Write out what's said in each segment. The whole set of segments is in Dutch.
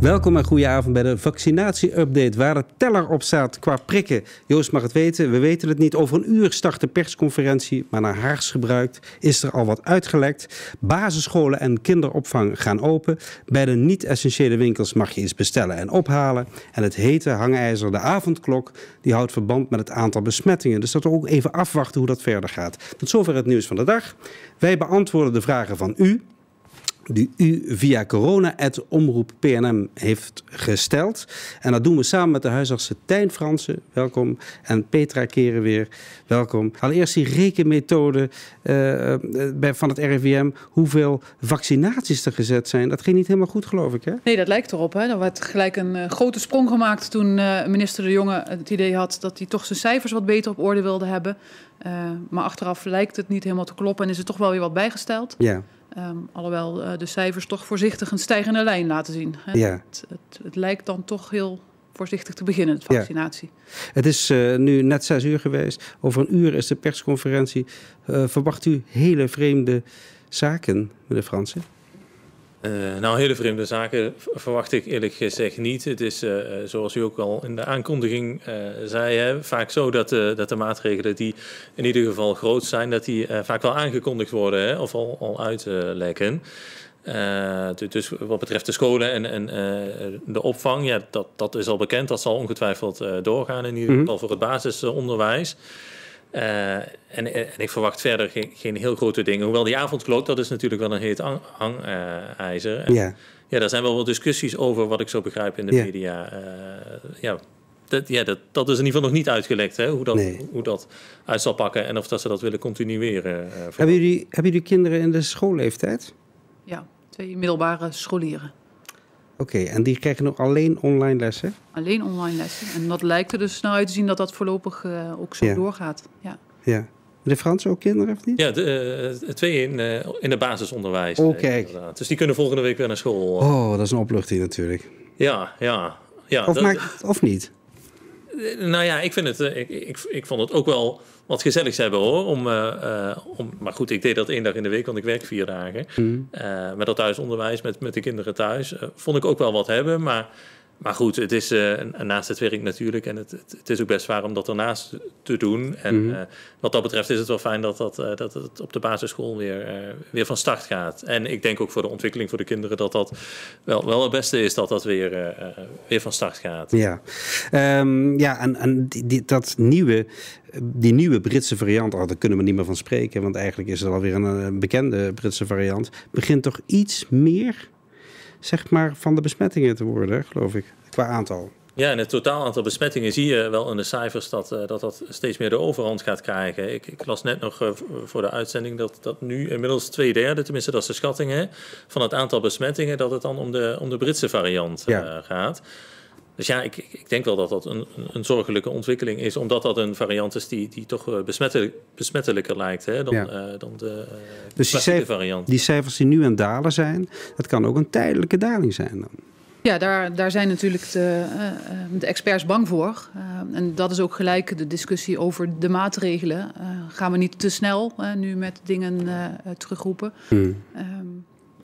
Welkom en goede avond bij de vaccinatie-update, waar de teller op staat qua prikken. Joost mag het weten, we weten het niet. Over een uur start de persconferentie, maar naar Haags gebruikt is er al wat uitgelekt. Basisscholen en kinderopvang gaan open. Bij de niet-essentiële winkels mag je iets bestellen en ophalen. En het hete hangijzer, de avondklok, die houdt verband met het aantal besmettingen. Dus dat we ook even afwachten hoe dat verder gaat. Tot zover het nieuws van de dag. Wij beantwoorden de vragen van u die u via corona.omroep PNM heeft gesteld. En dat doen we samen met de huisartsen Tijn Fransen, welkom, en Petra Keren weer, welkom. Allereerst die rekenmethode uh, bij, van het RIVM, hoeveel vaccinaties er gezet zijn. Dat ging niet helemaal goed, geloof ik, hè? Nee, dat lijkt erop. Hè. Er werd gelijk een uh, grote sprong gemaakt toen uh, minister De Jonge het idee had dat hij toch zijn cijfers wat beter op orde wilde hebben. maar achteraf lijkt het niet helemaal te kloppen en is er toch wel weer wat bijgesteld. Ja. Um, alhoewel uh, de cijfers toch voorzichtig een stijgende lijn laten zien. Hè? Ja. Het, het, het, lijkt dan toch heel voorzichtig te beginnen, de vaccinatie. Ja. Het is uh, nu net zes uur geweest. Over een uur is de persconferentie. Uh, verwacht u hele vreemde zaken, meneer Fransen? Uh, nou, hele vreemde zaken verwacht ik eerlijk gezegd niet. Het is, uh, zoals u ook al in de aankondiging uh, zei, hè, vaak zo dat, dat de maatregelen die in ieder geval groot zijn, dat die vaak wel aangekondigd worden hè, of al, al uitlekken. dus wat betreft de scholen en, en de opvang, ja, dat, dat is al bekend. Dat zal ongetwijfeld doorgaan, in ieder geval mm -hmm. voor het basisonderwijs. Uh, en, en, ik verwacht verder geen, geen, heel grote dingen. Hoewel die avondklok, dat is natuurlijk wel een heet hangijzer. Uh, ja. ja, daar zijn wel wat discussies over, wat ik zo begrijp in de Ja. media. Uh, ja, dat, ja dat, dat is in ieder geval nog niet uitgelekt, hè, hoe, dat, Nee. hoe dat uit zal pakken en of dat ze dat willen continueren. uh. Hebben jullie, hebben jullie kinderen in de schoolleeftijd? Ja, twee middelbare scholieren. Oké, en die krijgen nog alleen online lessen? Alleen online lessen. En dat lijkt er dus naar uit te zien dat dat voorlopig uh, ook zo Ja. doorgaat. Ja. Ja. De Frans ook kinderen, of niet? Ja, de, uh, twee in, uh, in het basisonderwijs. Oh, eh, kijk. inderdaad. Dus die kunnen volgende week weer naar school. Oh, dat is een opluchting natuurlijk. Ja, ja. ja Of, dat- maakt, of niet? Nou ja, ik, vind het, eh, ik, ik, ik vond het ook wel wat gezelligs hebben hoor. Om, eh, eh, om, maar goed, ik deed dat één dag in de week, want ik werk vier dagen. Met dat thuisonderwijs, met, met de kinderen thuis, vond ik ook wel wat hebben. Maar, maar goed, het is eh, naast het werk natuurlijk. En het, het, is ook best waar om dat ernaast te doen. En Mhm. eh, wat dat betreft is het wel fijn dat, dat, eh, dat het op de basisschool weer, weer van start gaat. En ik denk ook voor de ontwikkeling voor de kinderen dat dat wel, wel het beste is dat dat weer, weer van start gaat. Ja, Ehm, ja en, en die, die- dat nieuwe, die nieuwe Britse variant, oh, daar kunnen we niet meer van spreken, want eigenlijk is het alweer een, eh, bekende Britse variant, begint toch iets meer, zeg maar, van de besmettingen te worden, geloof ik, qua aantal. Ja, en het totaal aantal besmettingen zie je wel in de cijfers dat eh, dat, dat steeds meer de overhand gaat krijgen. Ik, ik las net nog eh, voor de uitzending dat, dat nu inmiddels twee derde, tenminste dat is de schatting, hè, van het aantal besmettingen, dat het dan om de, om de Britse variant eh, gaat. Dus ja, ik, ik- denk wel dat dat een, een- zorgelijke ontwikkeling is, omdat dat een variant is die, die toch eh, besmettelijk, besmettelijker lijkt hè, dan, Ja. eh, dan de eh, die klassieke cijf- variant. Die cijfers die nu aan het dalen zijn, dat kan ook een tijdelijke daling zijn dan. Ja, daar, daar zijn natuurlijk de, eh, eh, de experts bang voor. Eh, en dat is ook gelijk de discussie over de maatregelen. Eh, gaan we niet te snel nu met dingen terugroepen? Hmm. Ehm,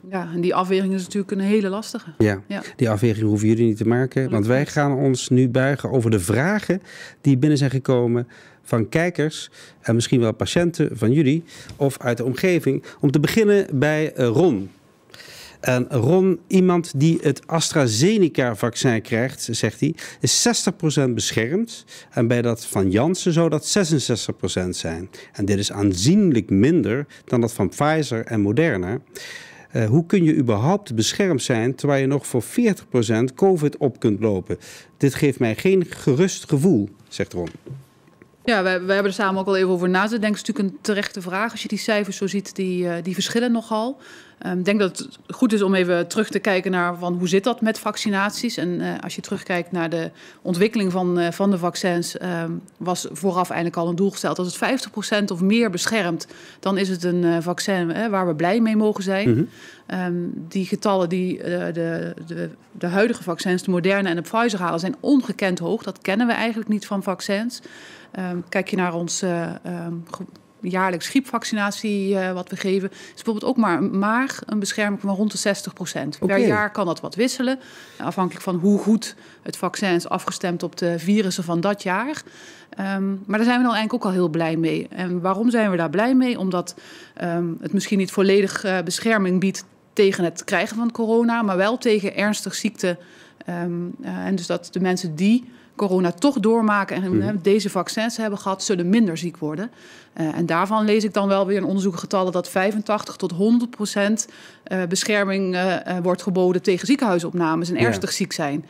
ja, en die afweging is natuurlijk een hele lastige. Ja. Ja. die afweging hoeven jullie niet te maken. Want wij gaan ons nu buigen over de vragen die binnen zijn gekomen van kijkers en misschien wel patiënten van jullie of uit de omgeving. Om te beginnen bij eh, Ron. En Ron, iemand die het AstraZeneca-vaccin krijgt, zegt hij, is 60% beschermd. En bij dat van Janssen zou dat 66% zijn. En dit is aanzienlijk minder dan dat van Pfizer en Moderna. Eh, hoe kun je überhaupt beschermd zijn terwijl je nog voor 40% COVID op kunt lopen? Dit geeft mij geen gerust gevoel, zegt Ron. Ja, we, hebben er samen ook al even over na te denken. Het is natuurlijk een terechte vraag. Als je die cijfers zo ziet, die, eh, die verschillen nogal. Ehm, ik denk dat het goed is om even terug te kijken naar van hoe zit dat met vaccinaties. En uh, als je terugkijkt naar de ontwikkeling van, uh, van de vaccins, um, was vooraf eigenlijk al een doel gesteld. Als het 50% of meer beschermt, dan is het een uh, vaccin waar we blij mee mogen zijn. Mm -hmm. um, die getallen die de, de, de, huidige vaccins, de Moderne en de Pfizer halen, zijn ongekend hoog. Dat kennen we eigenlijk niet van vaccins. Kijk je naar ons jaarlijks griepvaccinatie uh, wat we geven, is bijvoorbeeld ook maar, maar een bescherming van rond de 60 procent. Okay. Per jaar kan dat wat wisselen, afhankelijk van hoe goed het vaccin is afgestemd op de virussen van dat jaar. Um, maar daar zijn we dan eigenlijk ook al heel blij mee. En waarom zijn we daar blij mee? Omdat um, het misschien niet volledig uh, bescherming biedt tegen het krijgen van corona, maar wel tegen ernstig ziekte. Um, uh, en dus dat de mensen die corona toch doormaken en mm. deze vaccins hebben gehad, zullen minder ziek worden. Uh, en daarvan lees ik dan wel weer in onderzoekgetallen dat 85 tot 100 procent uh, bescherming uh, wordt geboden tegen ziekenhuisopnames en ernstig ja. ziek zijn.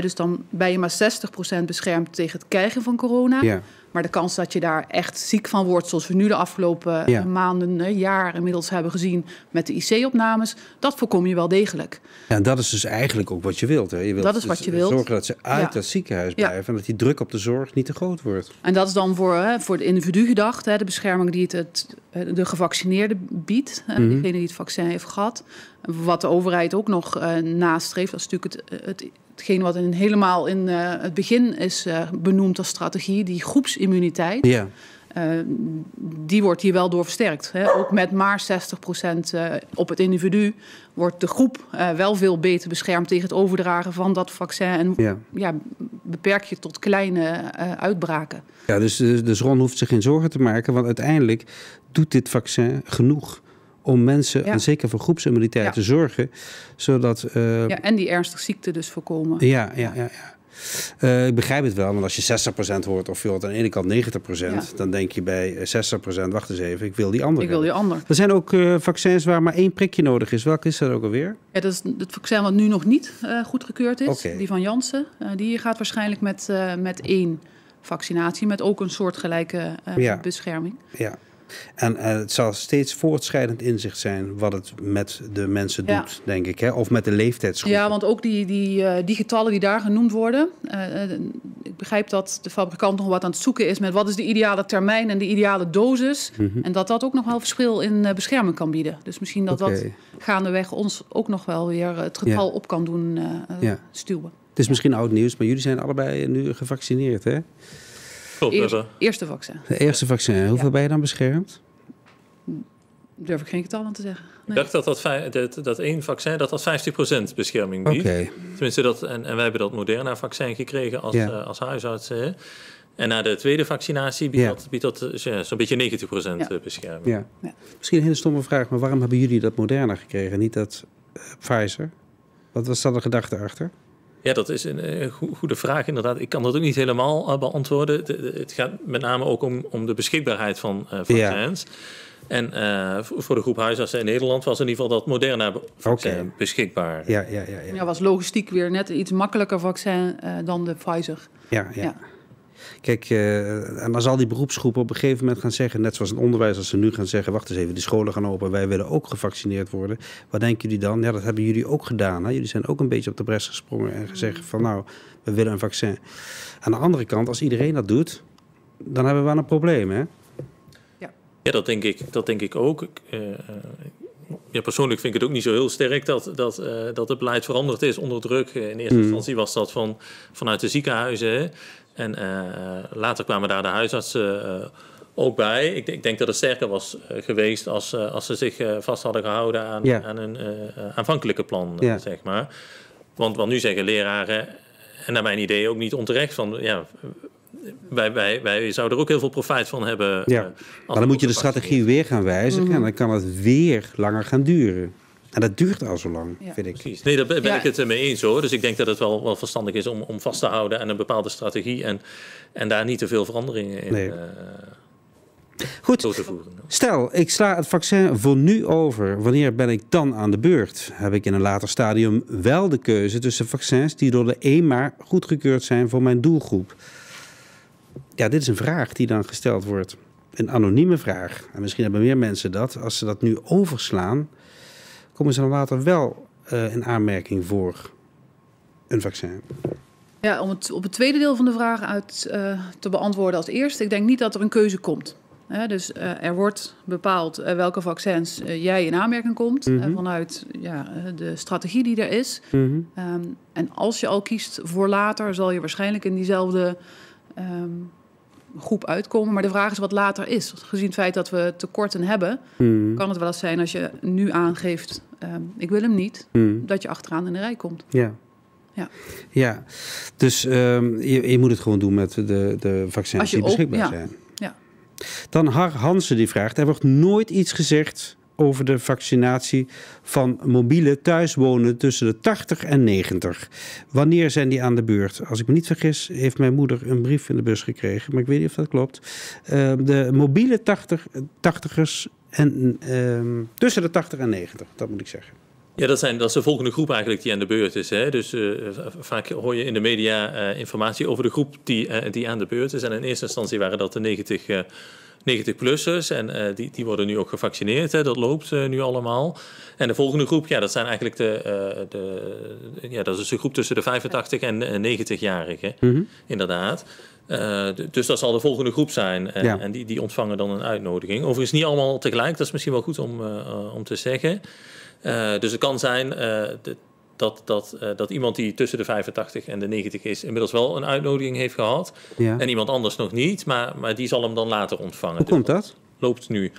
Dus dan ben je maar 60 procent beschermd tegen het krijgen van corona. Ja. Maar de kans dat je daar echt ziek van wordt, zoals we nu de afgelopen ja. maanden, jaar inmiddels hebben gezien met de IC-opnames, dat voorkom je wel degelijk. Ja, en dat is dus eigenlijk ook wat je wilt. Hè? Je wilt dat is wat je wilt. Zorgen dat ze uit ja. het ziekenhuis blijven en dat die druk op de zorg niet te groot wordt. En dat is dan voor, hè, voor het individu gedacht, hè, de bescherming die het, het de gevaccineerde biedt, mm -hmm. degene die het vaccin heeft gehad. Wat de overheid ook nog uh, nastreeft, dat is natuurlijk het, het hetgeen wat in, helemaal in uh, het begin is uh, benoemd als strategie, die groepsimmuniteit. Ja. Uh, die wordt hier wel door versterkt. Hè? Ook met maar 60% op het individu wordt de groep wel veel beter beschermd tegen het overdragen van dat vaccin. En ja. Ja, beperk je tot kleine uitbraken. Ja, dus, dus Ron hoeft zich geen zorgen te maken, want uiteindelijk doet dit vaccin genoeg om mensen, ja. en zeker voor groepsimmuniteit, ja. te zorgen. Zodat, uh, ja, en die ernstige ziekte dus voorkomen. Ja, ja, ja. ja. Uh, ik begrijp het wel, want als je 60% hoort of je hoort aan de ene kant 90%, ja. dan denk je bij 60%, wacht eens even, ik wil die andere. Ik wil die ander. Er zijn ook uh, vaccins waar maar één prikje nodig is. Welke is dat ook alweer? Ja, dat is het vaccin wat nu nog niet uh, goedgekeurd is, okay. die van Janssen. die gaat waarschijnlijk met, met één vaccinatie, met ook een soortgelijke ja. bescherming. Ja. En uh, het zal steeds voortschrijdend inzicht zijn wat het met de mensen doet, ja. denk ik. Hè? Of met de leeftijdsgroep. Ja, want ook die, die, uh, die getallen die daar genoemd worden. Uh, ik begrijp dat de fabrikant nog wat aan het zoeken is met wat is de ideale termijn en de ideale dosis. Mm -hmm. En dat dat ook nog wel verschil in bescherming kan bieden. Dus misschien dat okay. dat gaandeweg ons ook nog wel weer het getal ja. op kan doen ja. stuwen. Het is misschien oud nieuws, maar jullie zijn allebei nu gevaccineerd, hè? Klopt, Eerst, eerste vaccin. De eerste vaccin. Hoeveel ja. ben je dan beschermd? Durf ik geen getal aan te zeggen. Nee. Ik dacht dat, dat, dat, dat één vaccin dat dat 50% bescherming biedt. Okay. Tenminste, dat, en, en wij hebben dat Moderna-vaccin gekregen als, ja. uh, als huisartsen. En na de tweede vaccinatie biedt ja. dat, biedt dat ja, zo'n beetje 90% ja. bescherming. Ja. ja. Misschien een hele stomme vraag, maar waarom hebben jullie dat Moderna gekregen, niet dat uh, Pfizer? Wat was daar de gedachte achter? Ja, dat is een, een goede vraag inderdaad. Ik kan dat ook niet helemaal uh, beantwoorden. De, de, het gaat met name ook om, om de beschikbaarheid van uh, vaccins. Ja. En uh, voor de groep huisartsen in Nederland was in ieder geval dat Moderna vaccin okay. beschikbaar. Ja, ja, ja, ja. ja, was logistiek weer net iets makkelijker vaccin dan de Pfizer. Ja, ja. Kijk, uh, en dan zal die beroepsgroep op een gegeven moment gaan zeggen, net zoals in onderwijs, als ze nu gaan zeggen, wacht eens even, de scholen gaan open, wij willen ook gevaccineerd worden. Wat denken jullie dan? Ja, dat hebben jullie ook gedaan. Hè? Jullie zijn ook een beetje op de bres gesprongen en gezegd van nou, we willen een vaccin. Aan de andere kant, als iedereen dat doet, dan hebben we wel een probleem, hè? Ja, ja dat, denk ik, dat denk ik ook. Uh, ja, persoonlijk vind ik het ook niet zo heel sterk dat, dat, uh, dat het beleid veranderd is onder druk. In eerste mm. instantie was dat van, vanuit de ziekenhuizen. En uh, later kwamen daar de huisartsen uh, ook bij. Ik, ik, denk dat het sterker was uh, geweest als, als ze zich vast hadden gehouden aan, ja. aan een aanvankelijke plan, ja. zeg maar. Want, want nu zeggen leraren, en naar mijn idee ook niet onterecht, van ja, wij, wij, wij zouden er ook heel veel profijt van hebben. Ja. maar dan moet je de strategie weer gaan wijzigen mm en dan kan het weer langer gaan duren. En dat duurt al zo lang, ja. vind ik. Precies. Nee, daar ben ja. ik het mee eens hoor. Dus ik denk dat het wel, wel verstandig is om, om vast te houden aan een bepaalde strategie en, en daar niet te veel veranderingen in nee. uh, Goed, te voeren. Stel, ik sla het vaccin voor nu over. Wanneer ben ik dan aan de beurt? Heb ik in een later stadium wel de keuze tussen vaccins die door de EMA goedgekeurd zijn voor mijn doelgroep? Ja, dit is een vraag die dan gesteld wordt. Een anonieme vraag. En misschien hebben meer mensen dat. Als ze dat nu overslaan, komen ze dan later wel uh, in aanmerking voor een vaccin? Ja, om het, op het tweede deel van de vraag uit uh, te beantwoorden als eerste. Ik denk niet dat er een keuze komt. dus uh, er wordt bepaald uh, welke vaccins jij in aanmerking komt mm -hmm. vanuit ja, de strategie die er is. Mm -hmm. um, en als je al kiest voor later, zal je waarschijnlijk in diezelfde um, groep uitkomen. Maar de vraag is wat later is. Gezien het feit dat we tekorten hebben, mm. kan het wel eens zijn als je nu aangeeft: um, ik wil hem niet, dat je achteraan in de rij komt. Ja. Ja. ja, dus um, je, je, moet het gewoon doen met de, de vaccins die beschikbaar ja. zijn. Ja. Dan Har Hansen die vraagt: er wordt nooit iets gezegd over de vaccinatie van mobiele thuiswonen tussen de 80 en 90. Wanneer zijn die aan de beurt? Als ik me niet vergis, heeft mijn moeder een brief in de bus gekregen, maar ik weet niet of dat klopt. Uh, de mobiele 80, 80ers en uh, tussen de 80 en 90, dat moet ik zeggen. Ja, dat, zijn, dat is de volgende groep eigenlijk die aan de beurt is. Hè? Dus uh, vaak hoor je in de media uh, informatie over de groep die, die aan de beurt is. En in eerste instantie waren dat de 90, 90-plussers. En die, die worden nu ook gevaccineerd. Hè? Dat loopt nu allemaal. En de volgende groep, ja, dat zijn eigenlijk de, de, ja, dat is de groep tussen de 85 en 90-jarigen. Mm -hmm. Inderdaad. Uh, dus dat zal de volgende groep zijn. En, ja. en die, die ontvangen dan een uitnodiging. Overigens niet allemaal tegelijk. Dat is misschien wel goed om, uh, om te zeggen. Uh, dus het kan zijn dat, dat, dat iemand die tussen de 85 en de 90 is... inmiddels wel een uitnodiging heeft gehad. Ja. En iemand anders nog niet. Maar, maar die zal hem dan later ontvangen. Hoe komt dat? Loopt nu.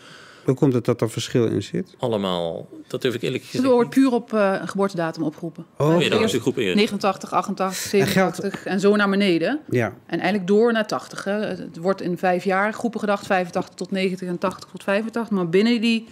Hoe komt het dat er verschil in zit? Allemaal. Dat durf ik eerlijk gezegd. Het wordt puur op uh, geboortedatum opgeroepen. Oh, ja, dat is de groep eerder. 89, 88, 87 en, geldt... en zo naar beneden. Ja. En eigenlijk door naar 80. Hè. Het wordt in vijf jaar groepen gedacht, 85 tot 90 en 80 tot 85. Maar binnen die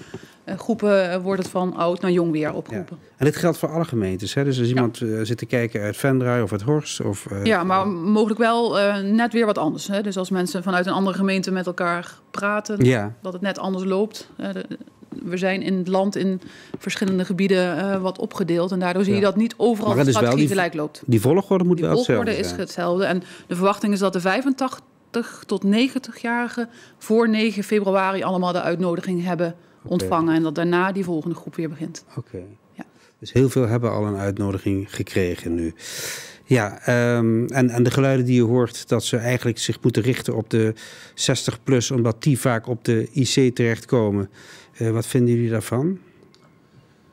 groepen wordt het van oud naar jong weer opgeroepen. Ja. En dit geldt voor alle gemeentes. Hè? Dus als iemand ja. uh, zit te kijken uit Venray of uit Horst. Of, uh, ja, maar mogelijk wel net weer wat anders. Hè? Dus als mensen vanuit een andere gemeente met elkaar praten, ja. dat het net anders loopt. De, we zijn in het land in verschillende gebieden wat opgedeeld. En daardoor zie je dat niet overal de strategie die, gelijk loopt. Die volgorde moet die wel volgorde hetzelfde is zijn. hetzelfde. En de verwachting is dat de 85 tot 90-jarigen voor 9 februari allemaal de uitnodiging hebben ontvangen. En dat daarna die volgende groep weer begint. Oké. Okay. Ja. Dus heel veel hebben al een uitnodiging gekregen nu. Ja, um, en, en de geluiden die je hoort, dat ze eigenlijk zich moeten richten op de 60-plus, omdat die vaak op de IC terechtkomen. Uh, wat vinden jullie daarvan?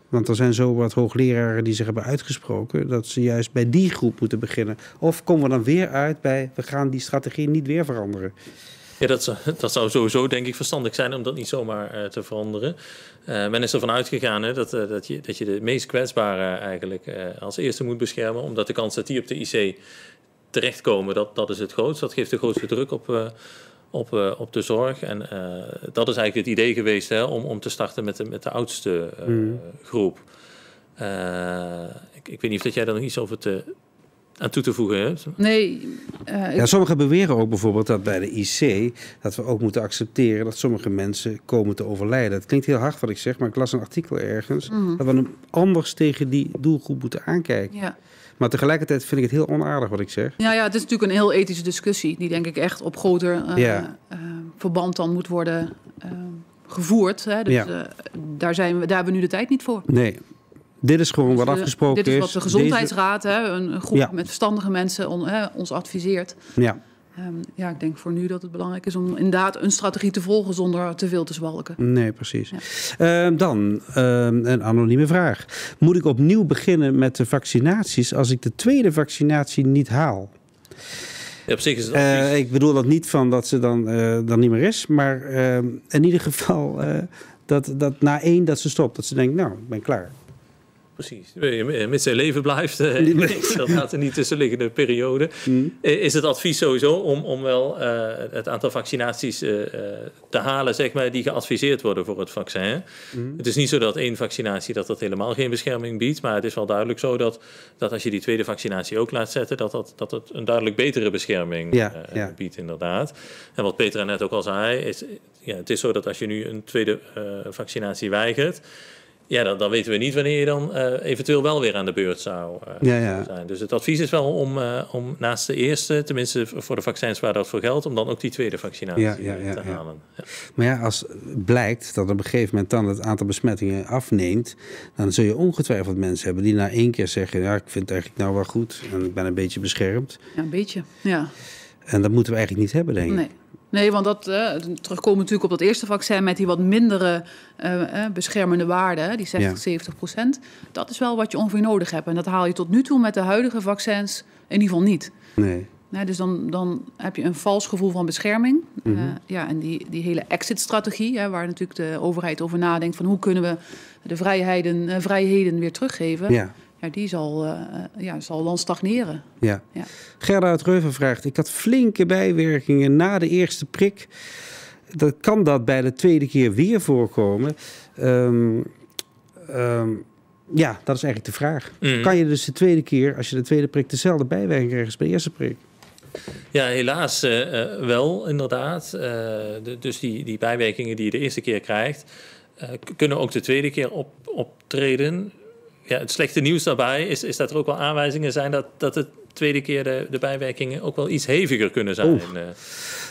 Want er zijn zo wat hoogleraren die zich hebben uitgesproken dat ze juist bij die groep moeten beginnen. Of komen we dan weer uit bij we gaan die strategie niet weer veranderen? Ja, dat zou, dat zou sowieso denk ik verstandig zijn om dat niet zomaar uh, te veranderen. Uh, men is ervan uitgegaan hè, dat, uh, dat, je, dat je de meest kwetsbare eigenlijk als eerste moet beschermen. Omdat de kans dat die op de IC terechtkomen, dat, dat is het grootst. Dat geeft de grootste druk op, op, op de zorg. En dat is eigenlijk het idee geweest hè, om, om te starten met de, met de oudste mm. groep. Ik, ik, weet niet of dat jij daar nog iets over te aan toe te voegen hebt? Nee. Uh, ja, sommigen beweren ook bijvoorbeeld dat bij de IC... dat we ook moeten accepteren dat sommige mensen komen te overlijden. Het klinkt heel hard wat ik zeg, maar ik las een artikel ergens... Mm -hmm. dat we anders tegen die doelgroep moeten aankijken. Ja. Maar tegelijkertijd vind ik het heel onaardig wat ik zeg. Ja, ja het is natuurlijk een heel ethische discussie... die denk ik echt op groter uh, ja. uh, verband dan moet worden gevoerd. Hè? Dus ja. daar, zijn we, daar hebben we nu de tijd niet voor. Nee, dit is gewoon dus wat afgesproken is. Dit is wat de gezondheidsraad, Deze... hè, een groep ja. met verstandige mensen, on, hè, ons adviseert. Ja. Um, ja, ik denk voor nu dat het belangrijk is om inderdaad een strategie te volgen zonder te veel te zwalken. Nee, precies. Ja. Uh, dan uh, een anonieme vraag. Moet ik opnieuw beginnen met de vaccinaties als ik de tweede vaccinatie niet haal? Ja, op zich is het uh, ik bedoel dat niet van dat ze dan, uh, dan niet meer is, maar ehm, in ieder geval uh, dat, dat na één dat ze stopt. Dat ze denkt, nou, ik ben klaar. Precies. Met zijn leven blijft, dat gaat er niet tussenliggende periode. Mm. Is het advies sowieso om, om wel uh, het aantal vaccinaties uh, te halen, zeg maar, die geadviseerd worden voor het vaccin. Mm. Het is niet zo dat één vaccinatie dat dat helemaal geen bescherming biedt, maar het is wel duidelijk zo dat, dat als je die tweede vaccinatie ook laat zetten, dat, dat, dat het een duidelijk betere bescherming ja, uh, ja. biedt, inderdaad. En wat Petra net ook al zei, is, ja, het is zo dat als je nu een tweede vaccinatie weigert, Ja, dan, dan, weten we niet wanneer je dan uh, eventueel wel weer aan de beurt zou uh, ja, ja. zijn. Dus het advies is wel om, uh, om naast de eerste, tenminste voor de vaccins waar dat voor geldt, om dan ook die tweede vaccinatie ja, te halen. Maar ja, als blijkt dat op een gegeven moment dan het aantal besmettingen afneemt, dan zul je ongetwijfeld mensen hebben die na één keer zeggen, ja, ik vind het eigenlijk nou wel goed en ik ben een beetje beschermd. Ja, een beetje, ja. En dat moeten we eigenlijk niet hebben, denk ik. Nee. Nee, want dat, uh, terugkomen natuurlijk op dat eerste vaccin met die wat mindere uh, beschermende waarden, die 60, 70 procent. Dat is wel wat je ongeveer nodig hebt. En dat haal je tot nu toe met de huidige vaccins in ieder geval niet. Nee. nee dus dan, dan heb je een vals gevoel van bescherming. Mm -hmm. ja, en die, die hele exit-strategie, waar natuurlijk de overheid over nadenkt van hoe kunnen we de vrijheden, vrijheden weer teruggeven. Ja ja, die zal, uh, ja, zal dan stagneren. Ja. ja. Gerda uit Reuven vraagt: Ik had flinke bijwerkingen na de eerste prik. Dat, kan dat bij de tweede keer weer voorkomen? Um, um, ja, dat is eigenlijk de vraag. Mm. Kan je dus de tweede keer, als je de tweede prik, dezelfde bijwerking krijgt als bij de eerste prik? Ja, helaas uh, uh, wel, inderdaad. De, dus die, die bijwerkingen die je de eerste keer krijgt, kunnen ook de tweede keer op, optreden ja, het slechte nieuws daarbij is, is dat er ook wel aanwijzingen zijn dat, dat de tweede keer de, de bijwerkingen ook wel iets heviger kunnen zijn. Uh,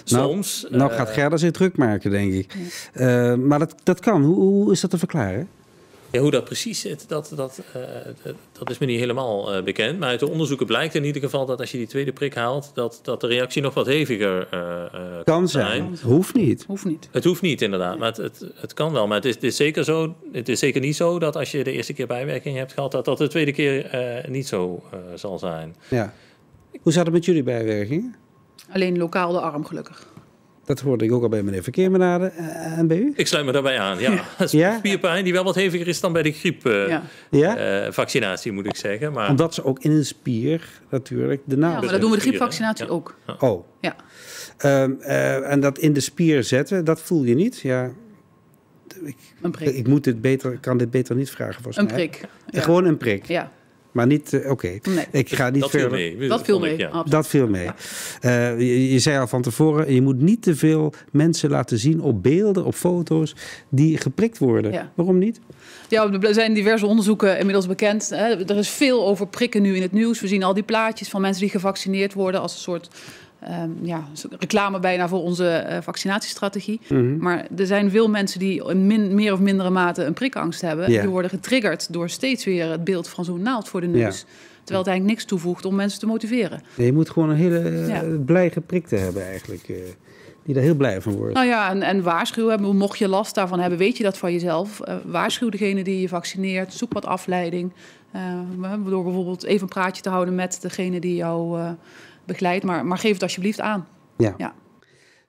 soms. Nou, nou gaat Gerda zich druk maken, denk ik. Uh, maar dat, dat kan. Hoe, hoe is dat te verklaren? Ja, hoe dat precies zit, dat, dat, uh, dat is me niet helemaal uh, bekend. Maar uit de onderzoeken blijkt in ieder geval dat als je die tweede prik haalt, dat, dat de reactie nog wat heviger uh, kan zijn. zijn. Hoeft niet. Hoeft niet. Het hoeft niet, inderdaad. Maar het, het, het kan wel. Maar het is, het is, zeker zo, het is zeker niet zo dat als je de eerste keer bijwerking hebt gehad, dat dat de tweede keer niet zo zal zijn. Ja. Hoe zat het met jullie bijwerkingen? Alleen lokaal de arm, gelukkig. Dat hoorde ik ook al bij meneer Verkeermenade. Uh, en bij u? Ik sluit me daarbij aan, ja. ja. Spierpijn die wel wat heviger is dan bij de griepvaccinatie, uh, ja. uh, moet ik zeggen. Maar... Omdat ze ook in een spier natuurlijk de naald... Ja, maar dat doen we de griepvaccinatie ook. Oh. Ja. Um, en dat in de spier zetten, dat voel je niet? Ja. Ik, een prik. Ik moet dit beter, kan dit beter niet vragen volgens een mij. Prik. Ja. Gewoon een prik. Ja. Maar niet, uh, oké. Okay. Nee. Ik ga niet dat verder. Viel mee. Dat viel mee. ja. Dat viel mee. Ja. Uh, je, je, zei al van tevoren, je moet niet te veel mensen laten zien op beelden, op foto's, die geprikt worden. Ja. Waarom niet? Ja, er zijn diverse onderzoeken inmiddels bekend. Hè. Er is veel over prikken nu in het nieuws. We zien al die plaatjes van mensen die gevaccineerd worden als een soort Um, ja, reclame bijna voor onze uh, vaccinatiestrategie. Mm -hmm. Maar er zijn veel mensen die in min, meer of mindere mate een prikangst hebben. Die worden getriggerd door steeds weer het beeld van zo'n naald voor de neus. Terwijl het eigenlijk niks toevoegt om mensen te motiveren. Je moet gewoon een hele uh, ja. blij geprikte hebben eigenlijk. Uh, die daar heel blij van worden. Nou ja, en, en waarschuw hebben. Mocht je last daarvan hebben, weet je dat van jezelf. Uh, waarschuw degene die je vaccineert. Zoek wat afleiding. door bijvoorbeeld even een praatje te houden met degene die jou begeleid. Maar, maar geef het alsjeblieft aan. Ja. ja.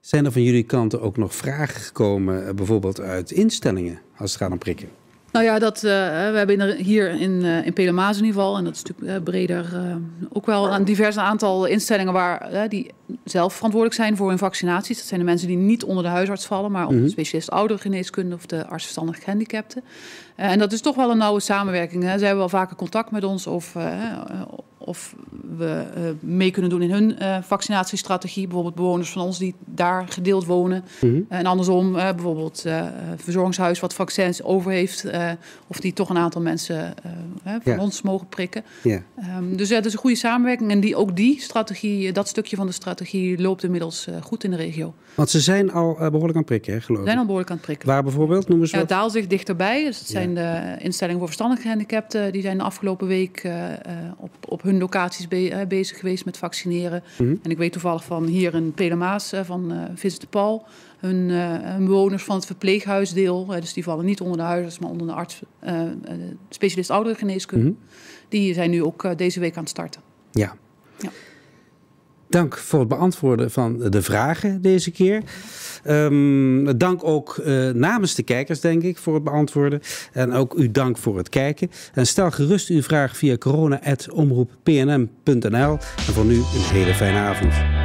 Zijn er van jullie kanten ook nog vragen gekomen, bijvoorbeeld uit instellingen, als het gaat om prikken? Nou ja, dat, uh, we hebben hier in, uh, in Pelemaas in ieder geval, en dat is natuurlijk uh, breder, ook wel een divers aantal instellingen waar die zelf verantwoordelijk zijn voor hun vaccinaties. Dat zijn de mensen die niet onder de huisarts vallen, maar onder de specialist oudergeneeskunde of de arts verstandig gehandicapten. en dat is toch wel een nauwe samenwerking. Hè. Ze hebben wel vaker contact met ons of of we uh, mee kunnen doen in hun uh, vaccinatiestrategie. Bijvoorbeeld bewoners van ons die daar gedeeld wonen. Mm -hmm. en andersom, bijvoorbeeld verzorgingshuis wat vaccins over heeft. of die toch een aantal mensen van ja. ons mogen prikken. Ja. Um, dus het is een goede samenwerking. En die, ook die strategie, dat stukje van de strategie loopt inmiddels goed in de regio. Want ze zijn al behoorlijk aan het prikken, hè, geloof ik? Ze zijn al behoorlijk aan het prikken. Waar bijvoorbeeld? Noemen ze ja, wat? Daalzicht dichterbij. Dus het zijn de instellingen voor verstandig gehandicapten. Die zijn de afgelopen week op, op hun locaties be bezig geweest met vaccineren. Mm -hmm. En ik weet toevallig van hier in Pelemaas van uh, de Paul. Hun, hun, bewoners van het verpleeghuisdeel, dus die vallen niet onder de huisarts, maar onder de arts, specialist ouderengeneeskunde. Mm -hmm. Die zijn nu ook deze week aan het starten. Ja. ja. Dank voor het beantwoorden van de vragen deze keer. Um, dank ook uh, namens de kijkers, denk ik, voor het beantwoorden. En ook u dank voor het kijken. En stel gerust uw vraag via corona.omroeppnm.nl. En voor nu een hele fijne avond.